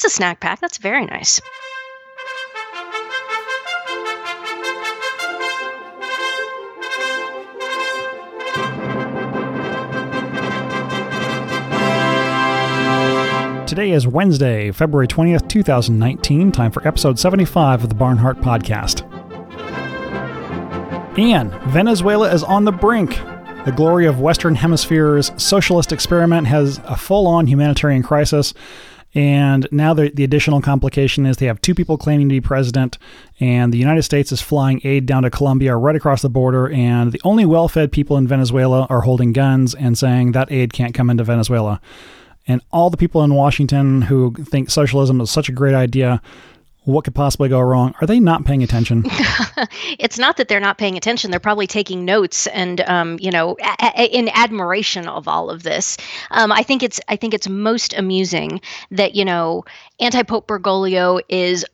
That's a snack pack. That's very nice. Today is Wednesday, February 20th, 2019. Time for episode 75 of the Barnhardt Podcast. And Venezuela is on the brink. The glory of Western Hemisphere's socialist experiment has a full on humanitarian crisis. And now the, the additional complication is they have two people claiming to be president, and the United States is flying aid down to Colombia right across the border. And the only well fed people in Venezuela are holding guns and saying that aid can't come into Venezuela. And all the people in Washington who think socialism is such a great idea, what could possibly go wrong? Are they not paying attention? it's not that they're not paying attention. They're probably taking notes and, um, you know, a- a- in admiration of all of this. Um, I think it's I think it's most amusing that you know anti Pope Bergoglio is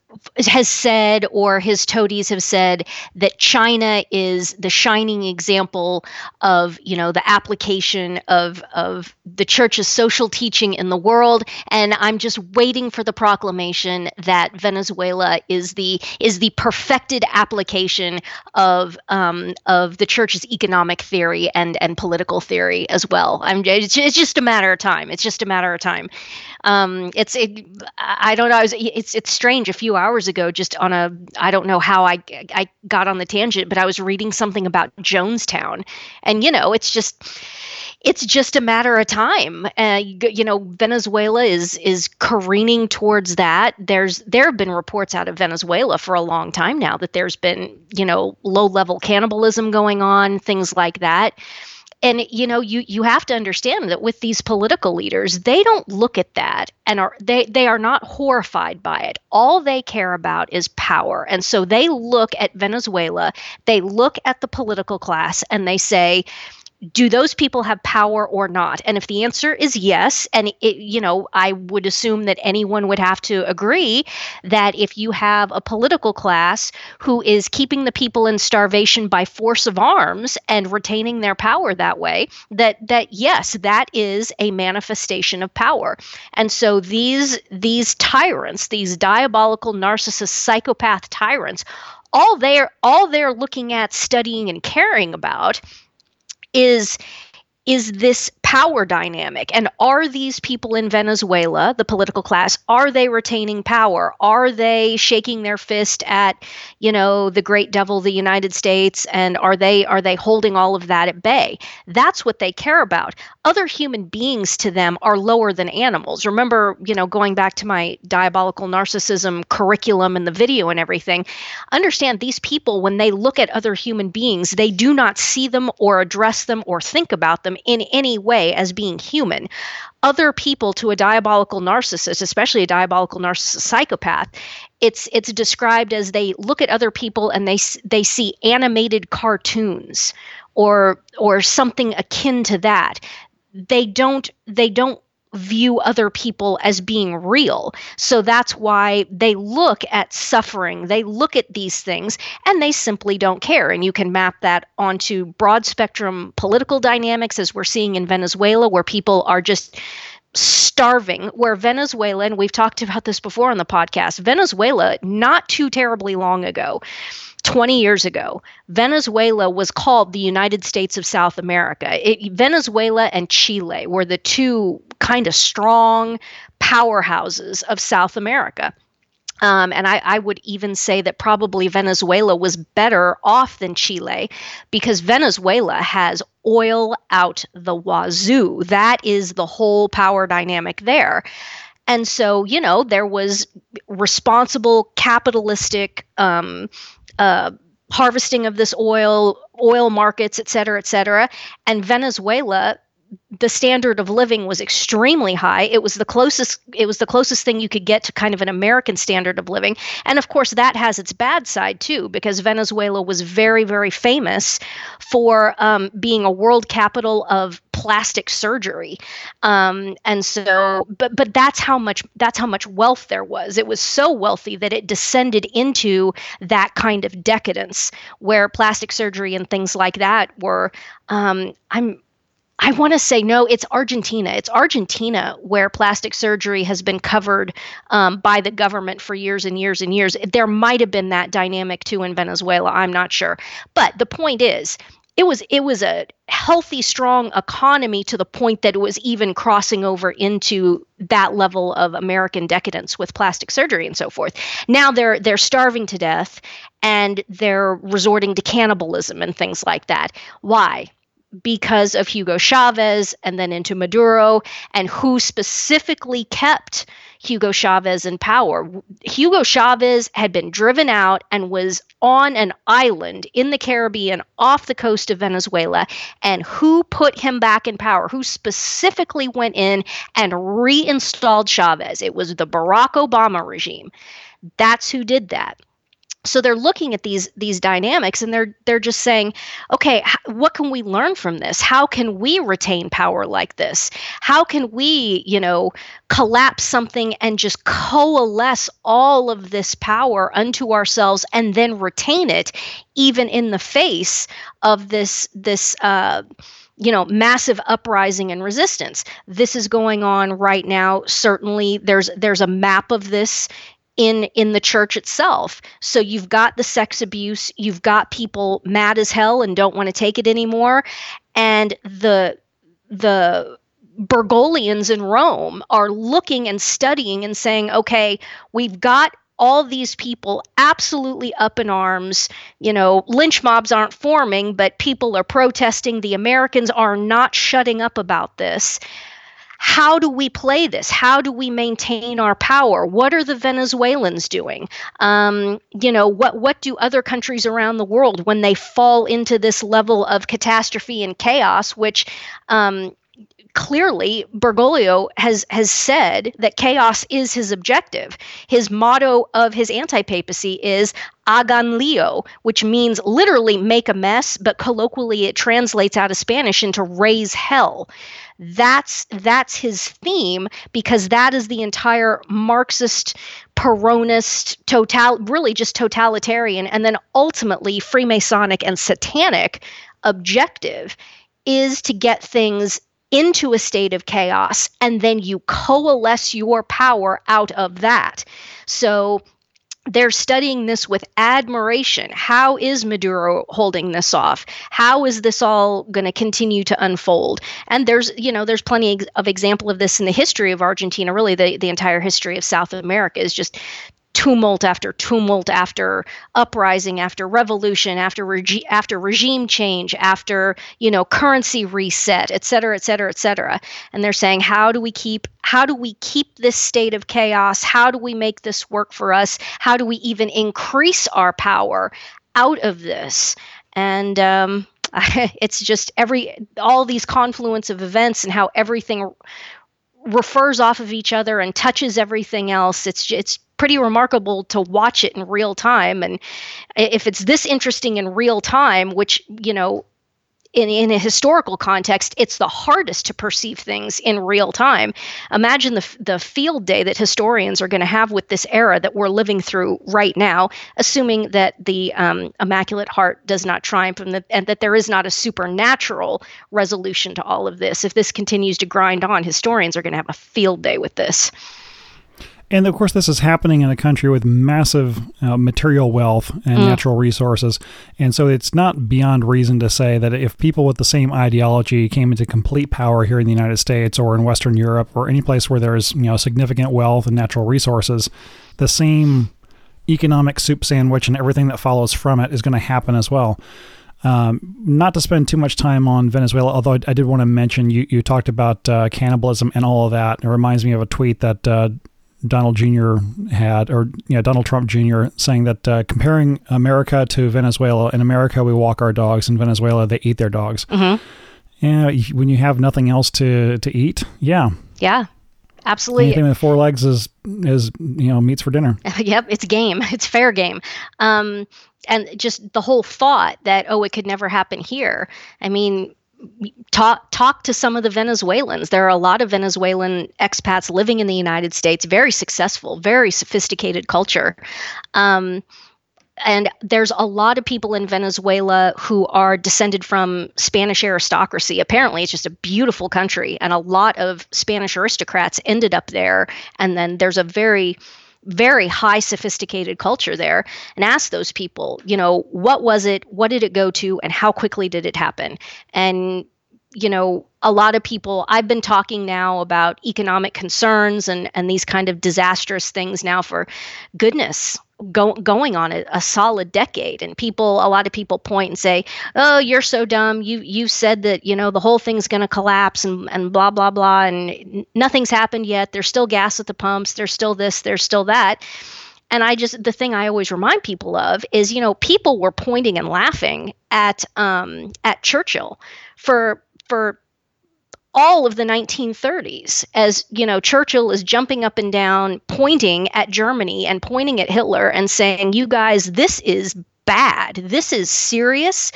has said or his toadies have said that China is the shining example of you know the application of of the church's social teaching in the world. And I'm just waiting for the proclamation that Venezuela is the is the perfected application of um, of the church's economic theory and and political theory as well. I'm it's, it's just a matter of time. It's just a matter of time um, it's it, I don't know. it's it's strange. A few hours ago, just on a I don't know how I I got on the tangent, but I was reading something about Jonestown, and you know, it's just it's just a matter of time. Uh, you, know, Venezuela is is careening towards that. There's there have been reports out of Venezuela for a long time now that there's been you know low level cannibalism going on, things like that and you know you you have to understand that with these political leaders they don't look at that and are they they are not horrified by it. All they care about is power. And so they look at Venezuela they look at the political class and they say do those people have power or not? And if the answer is yes and it, you know i would assume that anyone would have to agree that if you have a political class who is keeping the people in starvation by force of arms and retaining their power that way that that yes that is a manifestation of power. And so these these tyrants these diabolical narcissist psychopath tyrants all they're all they're looking at studying and caring about is is this power dynamic? And are these people in Venezuela the political class are they retaining power? Are they shaking their fist at you know the great devil the United States? And are they are they holding all of that at bay? That's what they care about. Other human beings to them are lower than animals. Remember you know going back to my diabolical narcissism curriculum and the video and everything understand these people when they look at other human beings they do not see them or address them or think about them in any way as being human. Other people to a diabolical narcissist, especially a diabolical narcissist psychopath, it's it's described as they look at other people and they they see animated cartoons or or something akin to that. They don't they don't view other people as being real. So that's why they look at suffering, they look at these things, and they simply don't care. And you can map that onto broad spectrum political dynamics, as we're seeing in Venezuela, where people are just starving where venezuela and we've talked about this before on the podcast venezuela not too terribly long ago 20 years ago, Venezuela was called the United States of South America. It, Venezuela and Chile were the two kind of strong powerhouses of South America. Um, and I, I, would even say that probably Venezuela was better off than Chile because Venezuela has oil out the wazoo. That is the whole power dynamic there. And so, you know, there was responsible capitalistic um, uh, harvesting of this oil, oil markets, et cetera, et cetera. And Venezuela the standard of living was extremely high. It was the closest it was the closest thing you could get to kind of an american standard of living. And of course that has its bad side too because venezuela was very very famous for um, being a world capital of plastic surgery. Um, and so but but that's how much that's how much wealth there was. It was so wealthy that it descended into that kind of decadence where plastic surgery and things like that were um, i'm I want to say no, it's Argentina. It's Argentina where plastic surgery has been covered um, by the government for years and years and years. There might have been that dynamic too in Venezuela. I'm not sure. But the point is, it was it was a healthy strong economy to the point that it was even crossing over into that level of american decadence with plastic surgery and so forth now they're they're starving to death and they're resorting to cannibalism and things like that why because of Hugo Chavez and then into Maduro, and who specifically kept Hugo Chavez in power. Hugo Chavez had been driven out and was on an island in the Caribbean off the coast of Venezuela. And who put him back in power? Who specifically went in and reinstalled Chavez? It was the Barack Obama regime. That's who did that so they're looking at these these dynamics and they're they're just saying okay what can we learn from this? How can we retain power like this? How can we you know collapse something and just coalesce all of this power unto ourselves and then retain it even in the face of this this uh you know massive uprising and resistance? This is going on right now. Certainly there's there's a map of this in in the church itself so you've got the sex abuse you've got people mad as hell and don't want to take it anymore and the the Bergoglians in Rome are looking and studying and saying, okay, we've got all these people absolutely up in arms. You know, lynch mobs aren't forming, but people are protesting. The Americans are not shutting up about this how do we play this? How do we maintain our power? What are the Venezuelans doing? Um, you know, what what do other countries around the world when they fall into this level of catastrophe and chaos, which um, clearly Bergoglio has has said that chaos is his objective. His motto of his anti-papacy is "Hagan lío," which means literally make a mess, but colloquially it translates out of Spanish into raise hell that's that's his theme because that is the entire marxist peronist total really just totalitarian and then ultimately freemasonic and satanic objective is to get things into a state of chaos and then you coalesce your power out of that so they're studying this with admiration. How is Maduro holding this off? How is this all going to continue to unfold? And there's, you know, there's plenty of example of this in the history of Argentina. Really, the the entire history of South America is just tumult after tumult after uprising after revolution after regi- after regime change after you know currency reset et cetera et cetera et cetera. And they're saying how do we keep how do we keep this state of chaos? How do we make this work for us? How do we even increase our power out of this? And um, it's just every all these confluence of events and how everything refers off of each other and touches everything else. It's it's pretty remarkable to watch it in real time. And if it's this interesting in real time, which, you know, in, in a historical context, it's the hardest to perceive things in real time. Imagine the, the field day that historians are going to have with this era that we're living through right now, assuming that the um, Immaculate Heart does not triumph and, the, and that there is not a supernatural resolution to all of this. If this continues to grind on, historians are going to have a field day with this. And of course, this is happening in a country with massive uh, material wealth and mm. natural resources. And so it's not beyond reason to say that if people with the same ideology came into complete power here in the United States or in Western Europe or any place where there's you know significant wealth and natural resources, the same economic soup sandwich and everything that follows from it is going to happen as well. Um, not to spend too much time on Venezuela, although I, I did want to mention you, you talked about uh, cannibalism and all of that. It reminds me of a tweet that uh, Donald Jr. had, or yeah, Donald Trump Jr. saying that uh, comparing America to Venezuela, in America we walk our dogs, in Venezuela they eat their dogs. Mm-hmm. Yeah, when you have nothing else to to eat, yeah, yeah, absolutely. Anything with four legs is is you know meats for dinner. yep, it's game. It's fair game. Um, and just the whole thought that oh, it could never happen here. I mean, talk talk to some of the Venezuelans. There are a lot of Venezuelan expats living in the United States, very successful, very sophisticated culture. Um, and there's a lot of people in Venezuela who are descended from Spanish aristocracy. Apparently, it's just a beautiful country, and a lot of Spanish aristocrats ended up there. And then there's a very very high sophisticated culture there and ask those people you know what was it what did it go to and how quickly did it happen? And you know a lot of people i've been talking now about economic concerns and and these kind of disastrous things now for goodness go, going on a, a, solid decade. And people a lot of people point and say oh you're so dumb. You you said that you know the whole thing's going to collapse and and blah blah blah and nothing's happened yet. There's still gas at the pumps. There's still this. There's still that. And i just the thing i always remind people of is you know people were pointing and laughing at um at churchill for for all of the 1930s as you know churchill is jumping up and down pointing at germany and pointing at hitler and saying you guys this is bad. This is serious.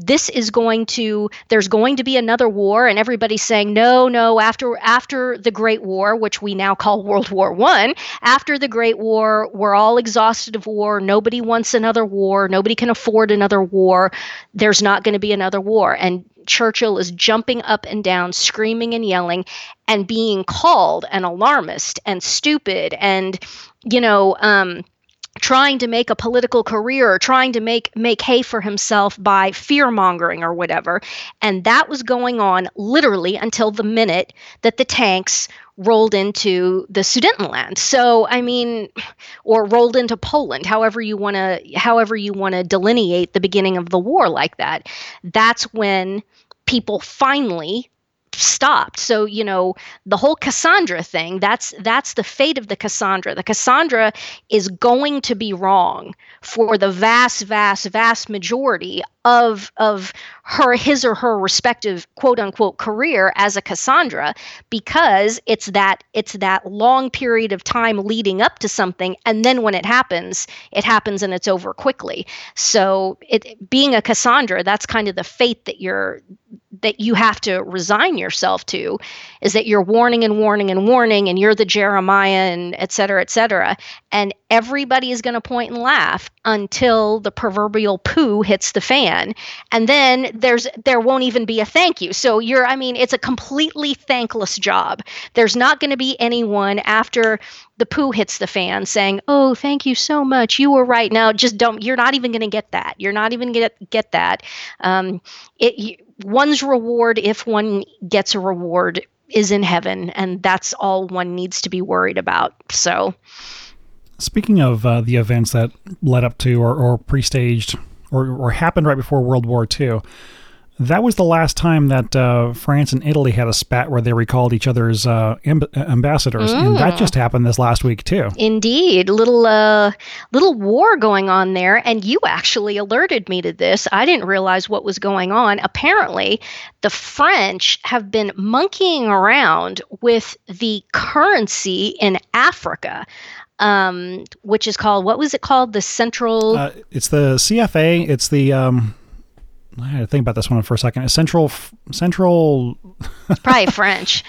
This is going to there's going to be another war. And everybody's saying no no after after the great war which we now call world war 1 after the great war we're all exhausted of war. Nobody wants another war. Nobody can afford another war. There's not going to be another war. And Churchill is jumping up and down, screaming and yelling, and being called an alarmist and stupid and, you know, um, trying to make a political career or trying to make make hay for himself by fear mongering or whatever. And that was going on literally until the minute that the tanks rolled into the Sudetenland. So I mean, or rolled into Poland, however you want to however you want to delineate the beginning of the war like that. That's when people finally stopped. So, you know, the whole Cassandra thing, that's that's the fate of the Cassandra. The Cassandra is going to be wrong for the vast vast vast majority of of her his or her respective quote unquote career as a Cassandra because it's that it's that long period of time leading up to something and then when it happens it happens and it's over quickly so it being a Cassandra that's kind of the fate that you're that you have to resign yourself to is that you're warning and warning and warning and you're the Jeremiah and et cetera, et cetera. And everybody is going to point and laugh until the proverbial poo hits the fan. And then there's there won't even be a thank you. So you're I mean, it's a completely thankless job. There's not going to be anyone after the poo hits the fan saying, "Oh, thank you so much. You were right." Now, just don't. You're not even going to get that. You're not even going to get that. Um, it one's reward, if one gets a reward, is in heaven, and that's all one needs to be worried about. So, speaking of uh, the events that led up to or, or pre-staged or, or happened right before World War II that was the last time that uh, France and Italy had a spat where they recalled each other's uh, amb- ambassadors, mm. and that mm. just happened this last week too. Indeed, little uh, little war going on there, and you actually alerted me to this. I didn't realize what was going on. Apparently, the French have been monkeying around with the currency in Africa. Um, which is called what was it called? The Central. Uh, it's the CFA. It's the um, I had to think about this one for a second. Central, Central. Probably French.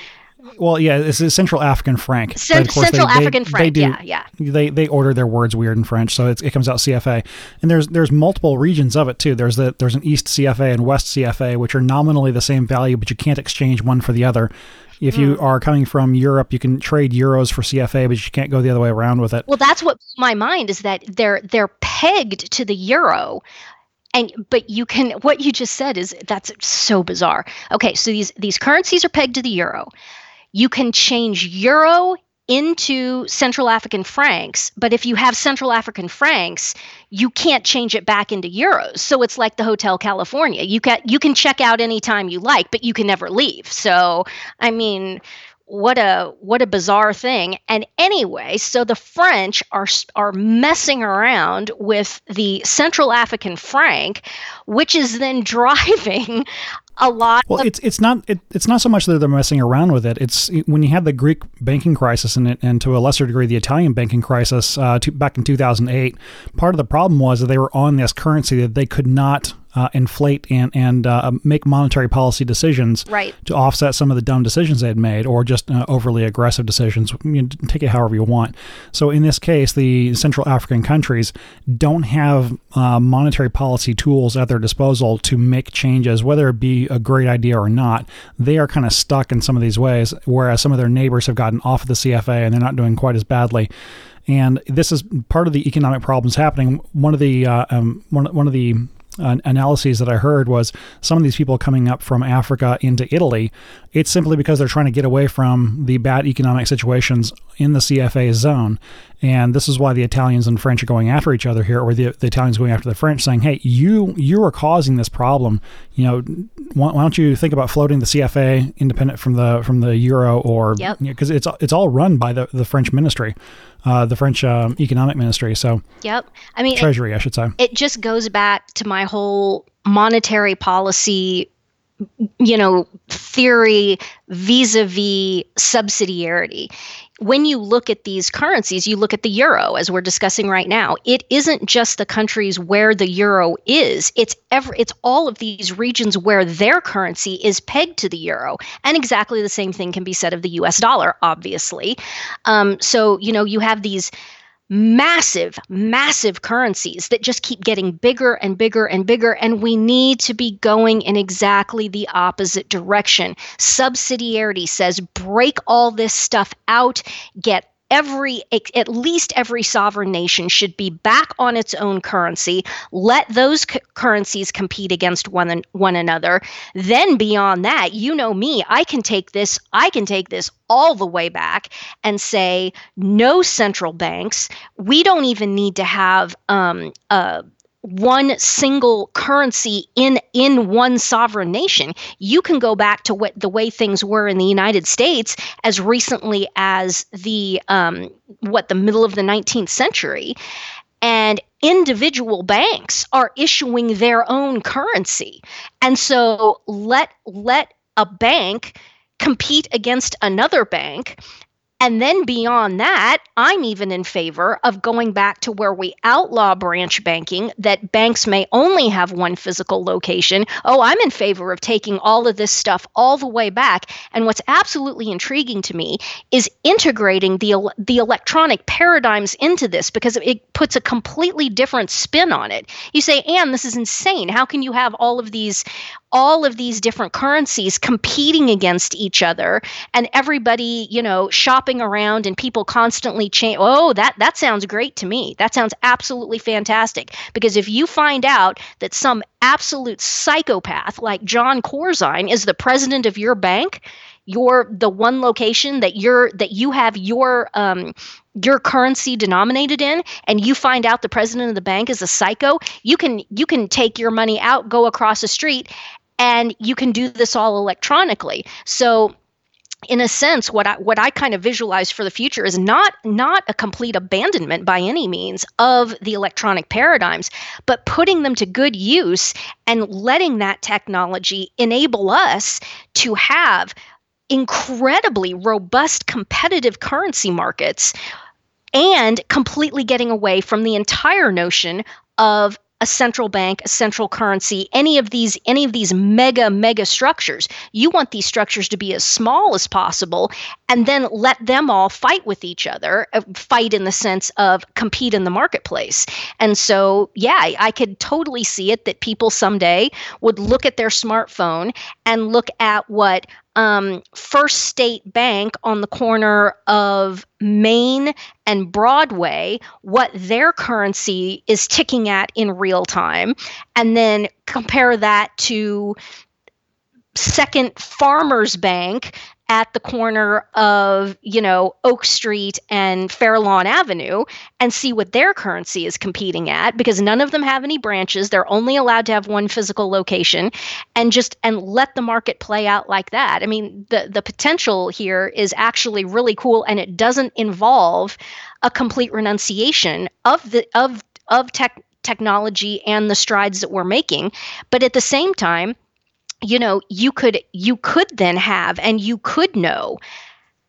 Well, yeah, it's a Central African franc. Cent- Central they, African they, franc. They do, yeah, yeah. They they order their words weird in French, so it comes out CFA. And there's there's multiple regions of it too. There's the there's an East CFA and West CFA, which are nominally the same value, but you can't exchange one for the other. If mm. you are coming from Europe, you can trade euros for CFA, but you can't go the other way around with it. Well, that's what my mind is that they're they're pegged to the euro and but you can what you just said is that's so bizarre okay so these these currencies are pegged to the euro you can change euro into central african francs but if you have central african francs you can't change it back into euros. So it's like the hotel california. You can you can check out anytime you like but you can never leave. So i mean what a what a bizarre thing. And anyway so the french are are messing around with the central african franc which is then driving a lot well it's it's not it, it's not so much that they're messing around with it. It's when you had the greek banking crisis and, and to a lesser degree the italian banking crisis uh, to, back in 2008 part of the problem was that they were on this currency that they could not uh, inflate and and uh, make monetary policy decisions right. to offset some of the dumb decisions they had made, or just uh, overly aggressive decisions. You know, take it however you want. So in this case, the Central African countries don't have uh, monetary policy tools at their disposal to make changes, whether it be a great idea or not. They are kind of stuck in some of these ways, whereas some of their neighbors have gotten off of the CFA and they're not doing quite as badly and this is part of the economic problems happening. One of the uh, um, one, one of the analyses that I heard was some of these people coming up from Africa into Italy. It's simply because they're trying to get away from the bad economic situations in the CFA zone. And this is why the Italians and French are going after each other here, or the, the Italians going after the French, saying, "Hey, you you are causing this problem. You know, why, why don't you think about floating the CFA independent from the from the euro, or because Yep. you know, it's it's all run by the the French ministry, uh, the French um, economic ministry, so Yep. I mean, it, treasury, I should say. it just goes back to my whole monetary policy you know theory vis-a-vis subsidiarity when you look at these currencies you look at the euro as we're discussing right now. It isn't just the countries where the euro is. It's ever it's all of these regions where their currency is pegged to the euro. And exactly the same thing can be said of the us dollar obviously. Um, so you know you have these massive, massive currencies that just keep getting bigger and bigger and bigger. And we need to be going in exactly the opposite direction. Subsidiarity says break all this stuff out, get every at least every sovereign nation should be back on its own currency let those currencies compete against one an- one another. Then beyond that you know me i can take this i can take this all the way back and say no central banks we don't even need to have um, a one single currency in in one sovereign nation you can go back to what the way things were in the united states as recently as the um, what the middle of the 19th century. And individual banks are issuing their own currency. And so let let a bank compete against another bank and then beyond that, I'm even in favor of going back to where we outlaw branch banking, that banks may only have one physical location. Oh, I'm in favor of taking all of this stuff all the way back. And what's absolutely intriguing to me is integrating the, the electronic paradigms into this because it puts a completely different spin on it. You say, Ann, this is insane. How can you have all of these all of these different currencies competing against each other and everybody you know shopping around and people constantly change oh that that sounds great to me. That sounds absolutely fantastic. Because if you find out that some absolute psychopath like jon corzine is the president of your bank your the one location that you're that you have your um, your currency denominated in and you find out the president of the bank is a psycho you can you can take your money out go across the street and you can do this all electronically. So in a sense what i what i kind of visualize for the future is not not a complete abandonment by any means of the electronic paradigms but putting them to good use and letting that technology enable us to have incredibly robust competitive currency markets and completely getting away from the entire notion of a central bank, a central currency, any of these any of these mega mega structures. You want these structures to be as small as possible and then let them all fight with each other, uh, fight in the sense of compete in the marketplace. And so, yeah, I, I could totally see it that people someday would look at their smartphone and look at what um, First State Bank on the corner of Main and Broadway, what their currency is ticking at in real time, and then compare that to Second Farmers Bank at the corner of, you know, Oak Street and Fairlawn Avenue and see what their currency is competing at because none of them have any branches. They're only allowed to have one physical location and just and let the market play out like that. I mean, the the potential here is actually really cool and it doesn't involve a complete renunciation of the of of tech technology and the strides that we're making, but at the same time, you know you could you could then have and you could know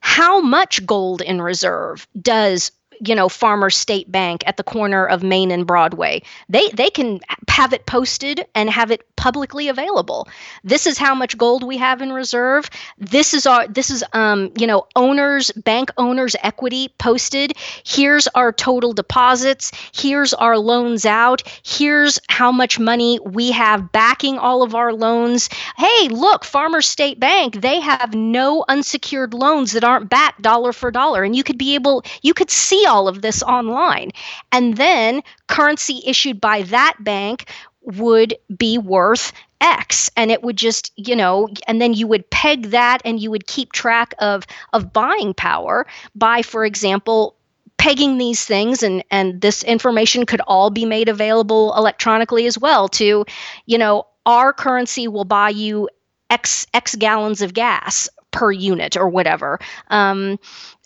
how much gold in reserve does you know farmer state bank at the corner of main and broadway they they can have it posted and have it publicly available. This is how much gold we have in reserve. This is our this is um, you know, owners, bank owners equity posted. Here's our total deposits. Here's our loans out. Here's how much money we have backing all of our loans. Hey, look, Farmer State Bank, they have no unsecured loans that aren't backed dollar for dollar and you could be able you could see all of this online. And then currency issued by that bank would be worth X and it would just, you know, and then you would peg that and you would keep track of of buying power by, for example, pegging these things and and this information could all be made available electronically as well to, you know, our currency will buy you X X gallons of gas per unit or whatever. Um,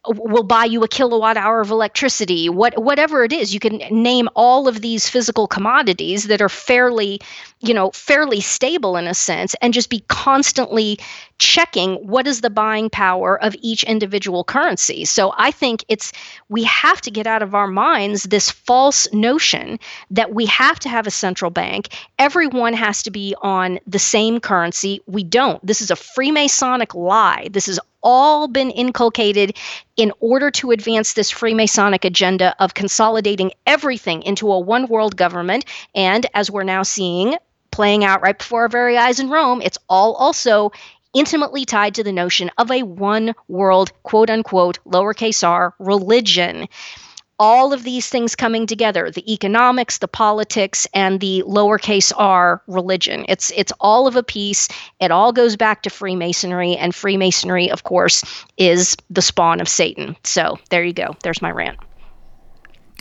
will buy you a kilowatt hour of electricity. What whatever it is you can name all of these physical commodities that are fairly you know fairly stable in a sense and just be constantly checking what is the buying power of each individual currency. So i think it's we have to get out of our minds this false notion that we have to have a central bank. Everyone has to be on the same currency. We don't. This is a freemasonic lie. This is all been inculcated in order to advance this Freemasonic agenda of consolidating everything into a one world government. And as we're now seeing playing out right before our very eyes in Rome, it's all also intimately tied to the notion of a one world, quote unquote, lowercase r religion all of these things coming together the economics the politics and the lowercase r religion. It's it's all of a piece. It all goes back to freemasonry and freemasonry of course is the spawn of satan. So there you go. There's my rant.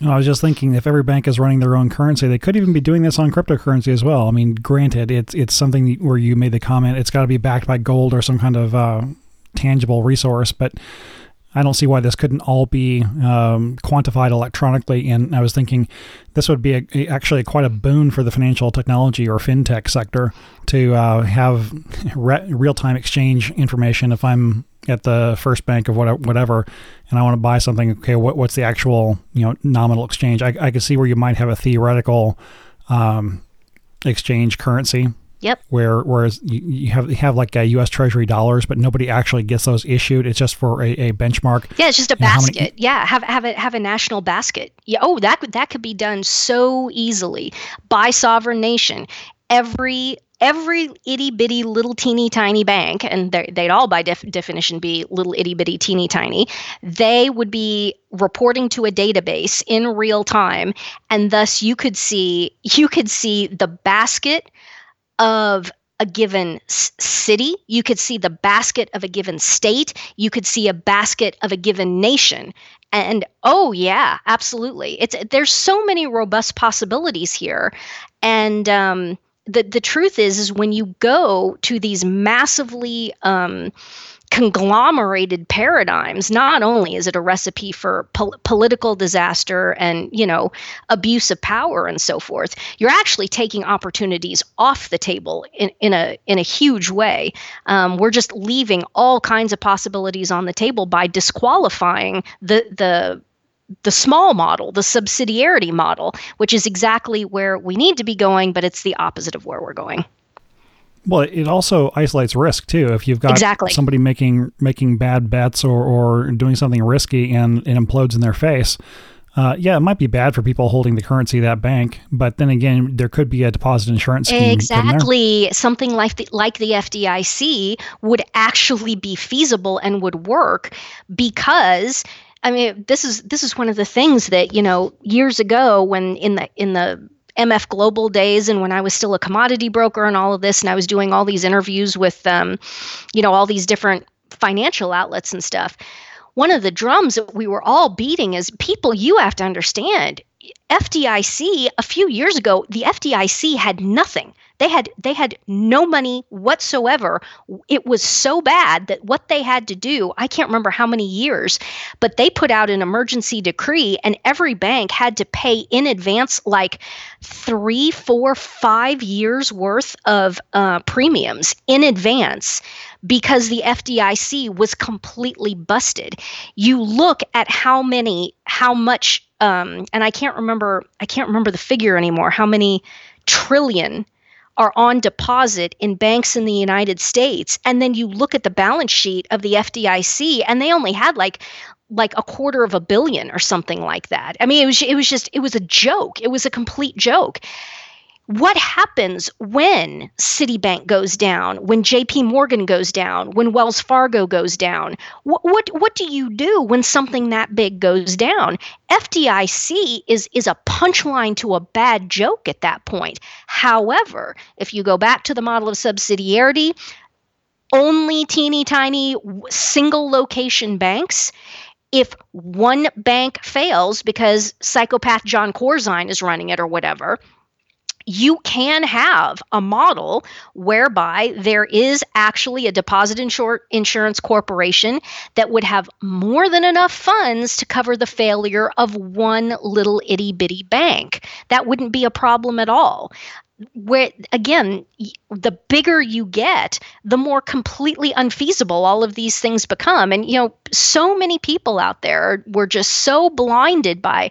I was just thinking if every bank is running their own currency, they could even be doing this on cryptocurrency as well. I mean, granted, it's it's something where you made the comment it's got to be backed by gold or some kind of uh, tangible resource, but I don't see why this couldn't all be um, quantified electronically. And I was thinking this would be a, actually quite a boon for the financial technology or fintech sector to uh, have re- real time exchange information. If I'm at the first bank of whatever, and I want to buy something, okay, what, what's the actual you know nominal exchange? I, I could see where you might have a theoretical um, exchange currency Yep. Where whereas you, you have you have like a U.S. Treasury dollars, but nobody actually gets those issued. It's just for a, a benchmark. Yeah, it's just a you basket. Many, yeah, have have a have a national basket. Yeah. Oh, that could that could be done so easily by sovereign nation. Every every itty bitty little teeny tiny bank, and they'd all by def- definition be little itty bitty teeny tiny, they would be reporting to a database in real time, and thus you could see you could see the basket of a given city, you could see the basket of a given state, you could see a basket of a given nation. And oh yeah, absolutely. It's there's so many robust possibilities here. And um, the the truth is is when you go to these massively um, conglomerated paradigms not only is it a recipe for pol- political disaster and you know abuse of power and so forth you're actually taking opportunities off the table in, in a in a huge way um, we're just leaving all kinds of possibilities on the table by disqualifying the the the small model, the subsidiarity model, which is exactly where we need to be going, but it's the opposite of where we're going. Well, it also isolates risk too. If you've got exactly. somebody making making bad bets or, or doing something risky and it implodes in their face, uh, yeah, it might be bad for people holding the currency of that bank, but then again, there could be a deposit insurance scheme. Exactly, something like the like the FDIC would actually be feasible and would work because I mean, this is this is one of the things that you know years ago when in the in the MF Global days and when I was still a commodity broker and all of this, and I was doing all these interviews with, um, you know, all these different financial outlets and stuff. One of the drums that we were all beating is people, you have to understand, FDIC a few years ago, the FDIC had nothing. They had they had no money whatsoever. It was so bad that what they had to do, I can't remember how many years, but they put out an emergency decree and every bank had to pay in advance like three, four, five years worth of uh, premiums in advance because the FDIC was completely busted. You look at how many, how much, um, and I can't remember, I can't remember the figure anymore. How many trillion are on deposit in banks in the United States and then you look at the balance sheet of the FDIC and they only had like like a quarter of a billion or something like that. I mean it was it was just it was a joke. It was a complete joke what happens when Citibank goes down, when JP Morgan goes down, when Wells Fargo goes down? What, what, what do you do when something that big goes down? FDIC is, is a punchline to a bad joke at that point. However, if you go back to the model of subsidiarity, only teeny tiny single location banks if one bank fails because psychopath Jon Corzine is running it or whatever, you can have a model whereby there is actually a deposit insur- insurance corporation that would have more than enough funds to cover the failure of one little itty bitty bank. That wouldn't be a problem at all where again the bigger you get the more completely unfeasible all of these things become and you know so many people out there were just so blinded by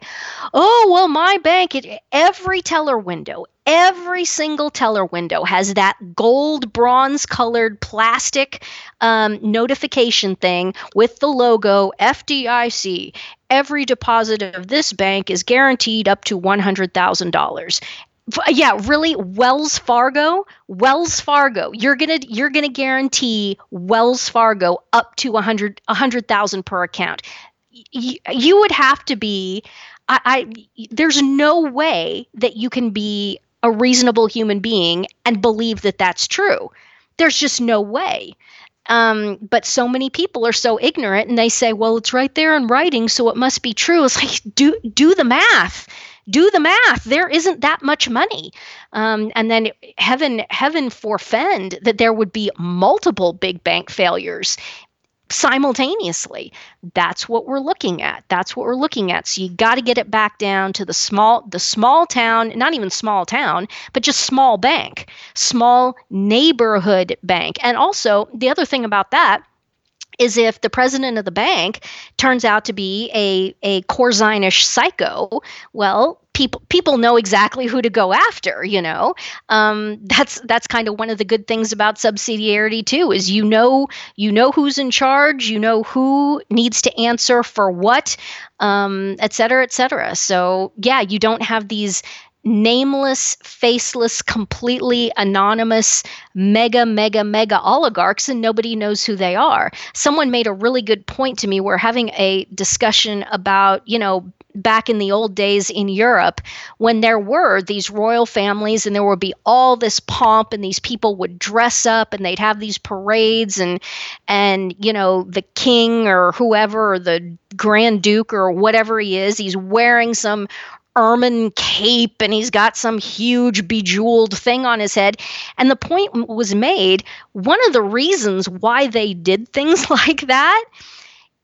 oh well my bank it, every teller window every single teller window has that gold bronze colored plastic um, notification thing with the logo FDIC. Every deposit of this bank is guaranteed up to $100,000 yeah really wells fargo wells fargo you're gonna you're gonna guarantee wells fargo up to 100 100000 per account y- you would have to be I, I there's no way that you can be a reasonable human being and believe that that's true. There's just no way. Um, but so many people are so ignorant and they say, well, it's right there in writing, so it must be true. It's like, do, do the math. Do the math. There isn't that much money. Um, and then heaven, heaven forfend that there would be multiple big bank failures simultaneously. That's what we're looking at. That's what we're looking at. So you got to get it back down to the small the small town, not even small town, but just small bank, small neighborhood bank. And also the other thing about that is if the president of the bank turns out to be a a Corzinish psycho, well, people people know exactly who to go after. You know, um, that's that's kind of one of the good things about subsidiarity too. Is you know you know who's in charge, you know who needs to answer for what, um, et cetera, et cetera. So yeah, you don't have these nameless, faceless, completely anonymous, mega, mega, mega oligarchs, and nobody knows who they are. Someone made a really good point to me. We're having a discussion about, you know, back in the old days in Europe when there were these royal families and there would be all this pomp and these people would dress up and they'd have these parades and and you know the king or whoever or the grand duke or whatever he is he's wearing some ermine cape and he's got some huge bejeweled thing on his head. And the point was made one of the reasons why they did things like that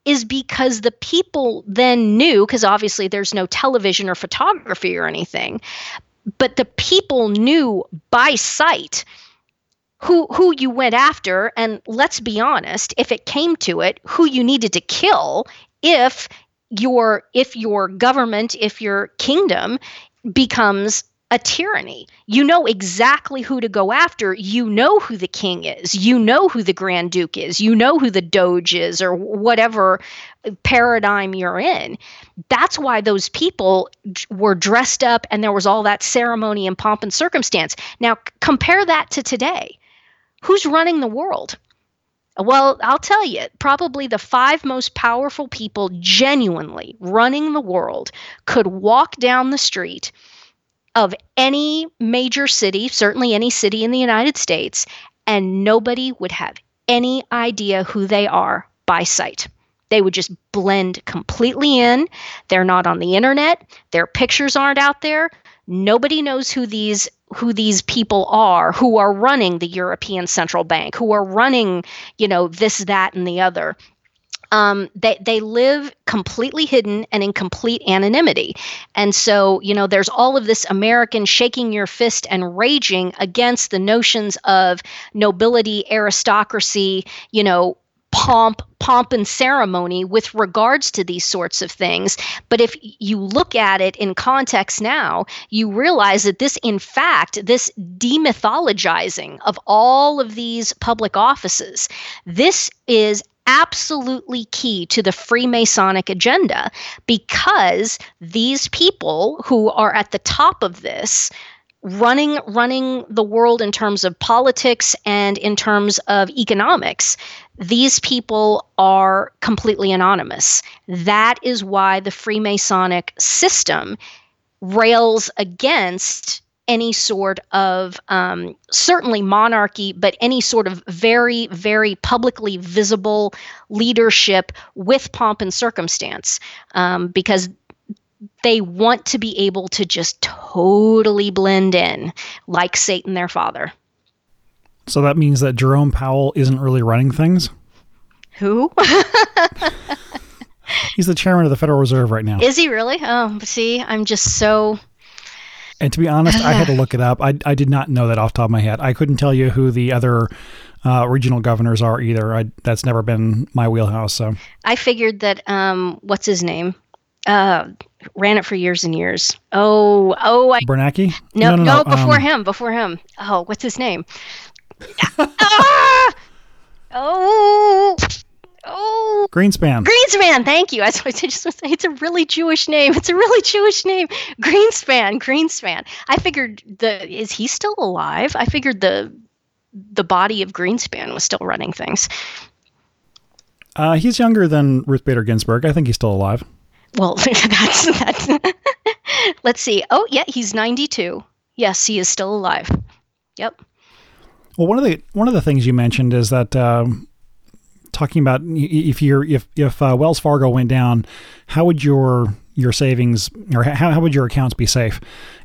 is because the people then knew, because obviously there's no television or photography or anything, but the people knew by sight who who you went after and let's be honest if it came to it who you needed to kill if your if your government if your kingdom becomes a tyranny. You know exactly who to go after. You know who the king is. You know who the Grand Duke is. You know who the Doge is, or whatever paradigm you're in. That's why those people were dressed up and there was all that ceremony and pomp and circumstance. Now, compare that to today. Who's running the world? Well, I'll tell you, probably the five most powerful people genuinely running the world could walk down the street of any major city, certainly any city in the United States, and nobody would have any idea who they are by sight. They would just blend completely in. They're not on the internet. Their pictures aren't out there. Nobody knows who these who these people are who are running the European Central Bank, who are running, you know, this, that, and the other. Um, they they live completely hidden and in complete anonymity, and so you know there's all of this American shaking your fist and raging against the notions of nobility, aristocracy, you know, pomp pomp and ceremony with regards to these sorts of things. But if you look at it in context now you realize that this in fact this demythologizing of all of these public offices this is absolutely key to the Freemasonic agenda because these people who are at the top of this running running the world in terms of politics and in terms of economics these people are completely anonymous. That is why the freemasonic system rails against any sort of um, certainly monarchy, but any sort of very, very publicly visible leadership with pomp and circumstance, um, because they want to be able to just totally blend in like Satan, their father. So that means that Jerome Powell isn't really running things? Who? He's the chairman of the Federal Reserve right now. Is he really? Oh, see, I'm just so and to be honest, I had to look it up. I, I did not know that off the top of my head. I couldn't tell you who the other uh, regional governors are either. I, that's never been my wheelhouse. So I figured that um, what's his name uh, ran it for years and years. Oh, oh, I, Bernanke? No, no, no, no before um, him, before him. Oh, what's his name? ah! Oh, Oh, Greenspan. Greenspan. Thank you. I just want to say it's a really Jewish name. It's a really Jewish name. Greenspan. Greenspan. I figured the is he still alive? I figured the the body of Greenspan was still running things. Uh, he's younger than Ruth Bader Ginsburg. I think he's still alive. Well, that's that's. let's see. Oh, yeah, he's ninety-two. Yes, he is still alive. Yep. Well, one of the one of the things you mentioned is that um, talking about if you're if if uh, Wells Fargo went down, how would your your savings or how, how would your accounts be safe?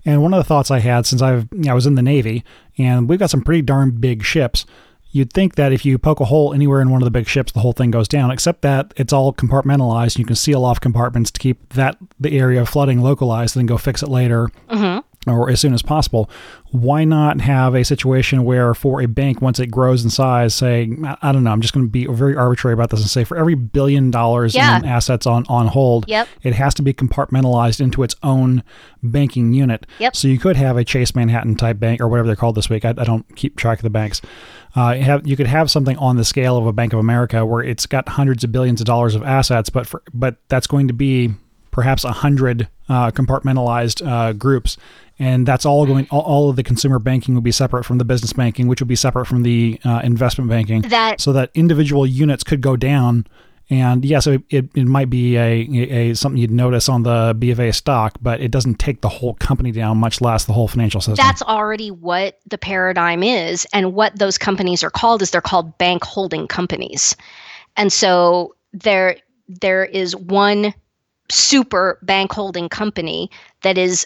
And one of the thoughts I had since I've I was in the Navy and we've got some pretty darn big ships. You'd think that if you poke a hole anywhere in one of the big ships, the whole thing goes down. Except that it's all compartmentalized. You can seal off compartments to keep that the area of flooding localized, and then go fix it later. Mm-hmm or as soon as possible, why not have a situation where for a bank, once it grows in size, say, I don't know, I'm just going to be very arbitrary about this and say for every billion dollars yeah. in assets on, on hold, yep. it has to be compartmentalized into its own banking unit. Yep. So you could have a Chase Manhattan type bank or whatever they're called this week. I, I don't keep track of the banks. Uh, you, have, you could have something on the scale of a Bank of America where it's got hundreds of billions of dollars of assets, but for, but that's going to be perhaps a hundred uh, compartmentalized uh, groups and that's all going all, all, of the consumer banking will be separate from the business banking which will be separate from the uh, investment banking. That so that individual units could go down. And yes it, it, it might be a, a, a, something you'd notice on the b of a stock but it doesn't take the whole company down much less the whole financial system. That's already what the paradigm is. And what those companies are called is they're called bank holding companies. And so there there is one super bank holding company that is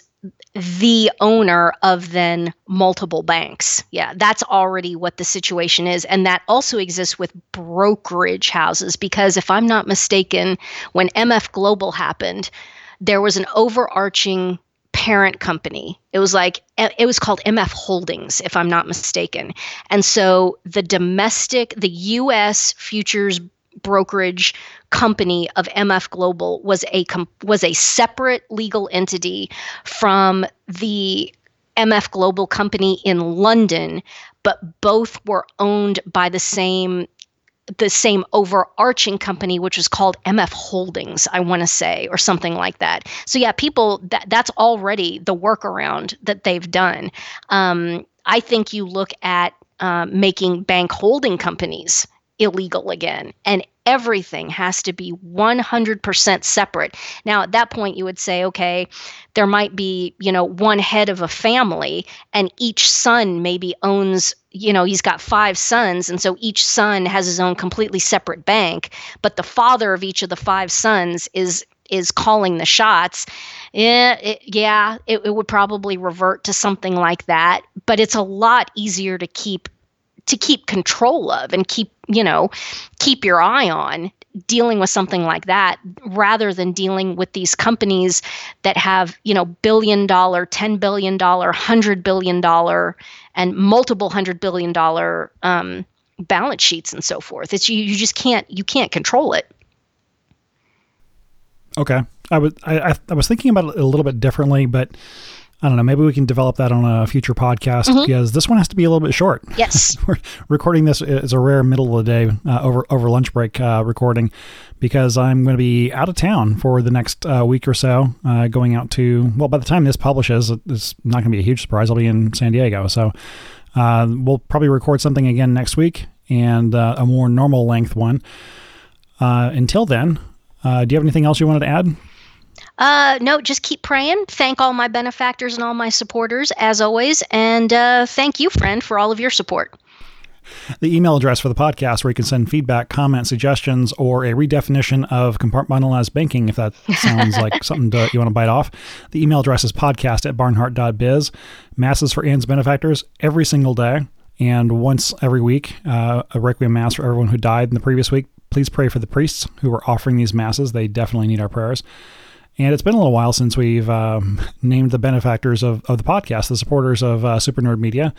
the owner of then multiple banks. Yeah, that's already what the situation is. And that also exists with brokerage houses because if I'm not mistaken, when MF Global happened, there was an overarching parent company. It was like, eh, it was called MF Holdings, if I'm not mistaken. And so the domestic, the US futures brokerage company of MF Global was a was a separate legal entity from the MF Global company in London, but both were owned by the same the same overarching company which was called MF Holdings I want to say or something like that. So yeah, people that that's already the workaround that they've done. Um, I think you look at uh, making bank holding companies illegal again. And everything has to be 100% separate. Now, at that point, you would say, okay, there might be, you know, one head of a family, and each son maybe owns, you know, he's got five sons. And so each son has his own completely separate bank. But the father of each of the five sons is is calling the shots, yeah, it, yeah, it, it would probably revert to something like that. But it's a lot easier to keep to keep control of and keep you know keep your eye on dealing with something like that rather than dealing with these companies that have you know billion dollar 10 billion dollar 100 billion dollar and multiple hundred billion dollar um, balance sheets and so forth. It's you, you just can't you can't control it. Okay, I was I, I was thinking about it a little bit differently, but I don't know. Maybe we can develop that on a future podcast mm-hmm. because this one has to be a little bit short. Yes, we're recording this is a rare middle of the day uh, over over lunch break uh, recording because I'm going to be out of town for the next uh, week or so. Uh, going out to well, by the time this publishes, it's not going to be a huge surprise. I'll be in San Diego, so uh, we'll probably record something again next week and uh, a more normal length one. until then, do you have anything else you wanted to add? Uh, no, just keep praying. Thank all my benefactors and all my supporters, as always. And uh, thank you, friend, for all of your support. The email address for the podcast where you can send feedback, comments, suggestions, or a redefinition of compartmentalized banking, if that sounds like something to, you want to bite off. The email address is podcast at barnhardt.biz. Masses for Ann's benefactors every single day and once every week, uh, a requiem mass for everyone who died in the previous week. Please pray for the priests who are offering these masses. They definitely need our prayers. And it's been a little while since we've um, named the benefactors of, of the podcast, the supporters of uh, Super Nerd Media,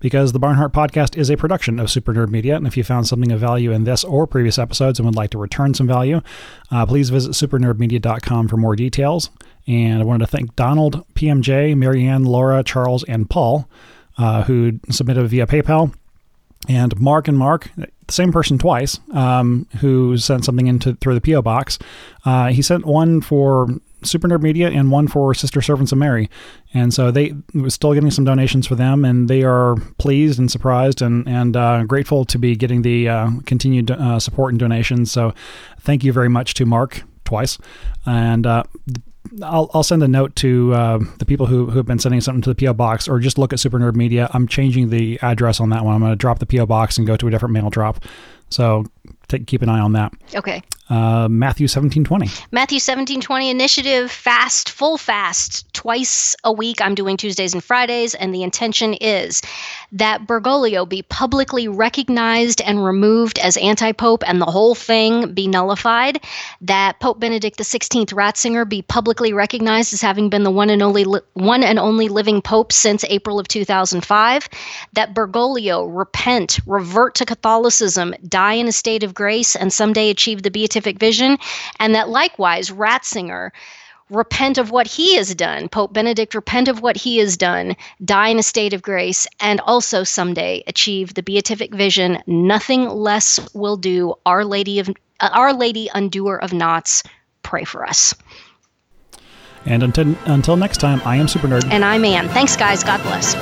because the Barnhardt podcast is a production of Super Nerd Media. And if you found something of value in this or previous episodes and would like to return some value, uh, please visit supernerdmedia.com for more details. And I wanted to thank Donald, PMJ, Marianne, Laura, Charles, and Paul, uh, who submitted via PayPal and Mark and Mark, the same person twice, um, who sent something into through the PO box. Uh, he sent one for Super Nerd Media and one for Sister Servants of Mary, and so they was still getting some donations for them, and they are pleased and surprised and and uh, grateful to be getting the uh, continued uh, support and donations. So, thank you very much to Mark twice, and uh, I'll, I'll send a note to uh, the people who, who have been sending something to the PO box, or just look at Super Nerd Media. I'm changing the address on that one. I'm going to drop the PO box and go to a different mail drop. So take, keep an eye on that. Okay. Uh, Matthew 1720. Matthew 1720 initiative, fast, full fast, twice a week. I'm doing Tuesdays and Fridays, and the intention is that Bergoglio be publicly recognized and removed as anti pope and the whole thing be nullified, that Pope Benedict XVI Ratzinger be publicly recognized as having been the one and only, li- one and only living pope since April of 2005, that Bergoglio repent, revert to Catholicism, die in a state of grace, and someday achieve the beatific scientific vision, and that likewise Ratzinger repent of what he has done. Pope Benedict repent of what he has done, die in a state of grace, and also someday achieve the beatific vision. Nothing less will do. Our Lady of uh, Our Lady, undoer of knots, pray for us. And until until next time, I am Super Nerd, and I'm Ann. Thanks, guys. God bless.